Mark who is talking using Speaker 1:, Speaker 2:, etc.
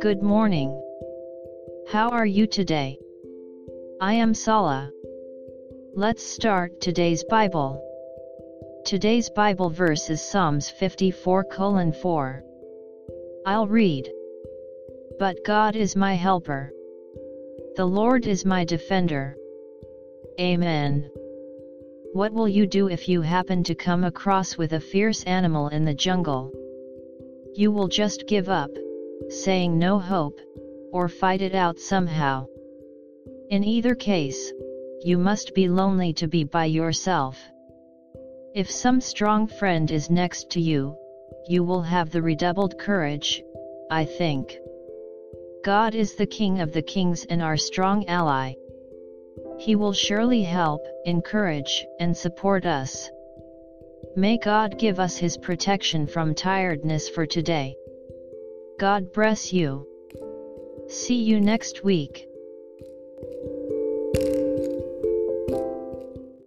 Speaker 1: Good morning. How are you today? I am Sala. Let's start today's Bible. Today's Bible verse is Psalms 54 4. I'll read. But God is my helper. The Lord is my defender. Amen. What will you do if you happen to come across with a fierce animal in the jungle? You will just give up, saying no hope, or fight it out somehow. In either case, you must be lonely to be by yourself. If some strong friend is next to you, you will have the redoubled courage, I think. God is the King of the kings and our strong ally. He will surely help, encourage, and support us. May God give us His protection from tiredness for today. God bless you. See you next week.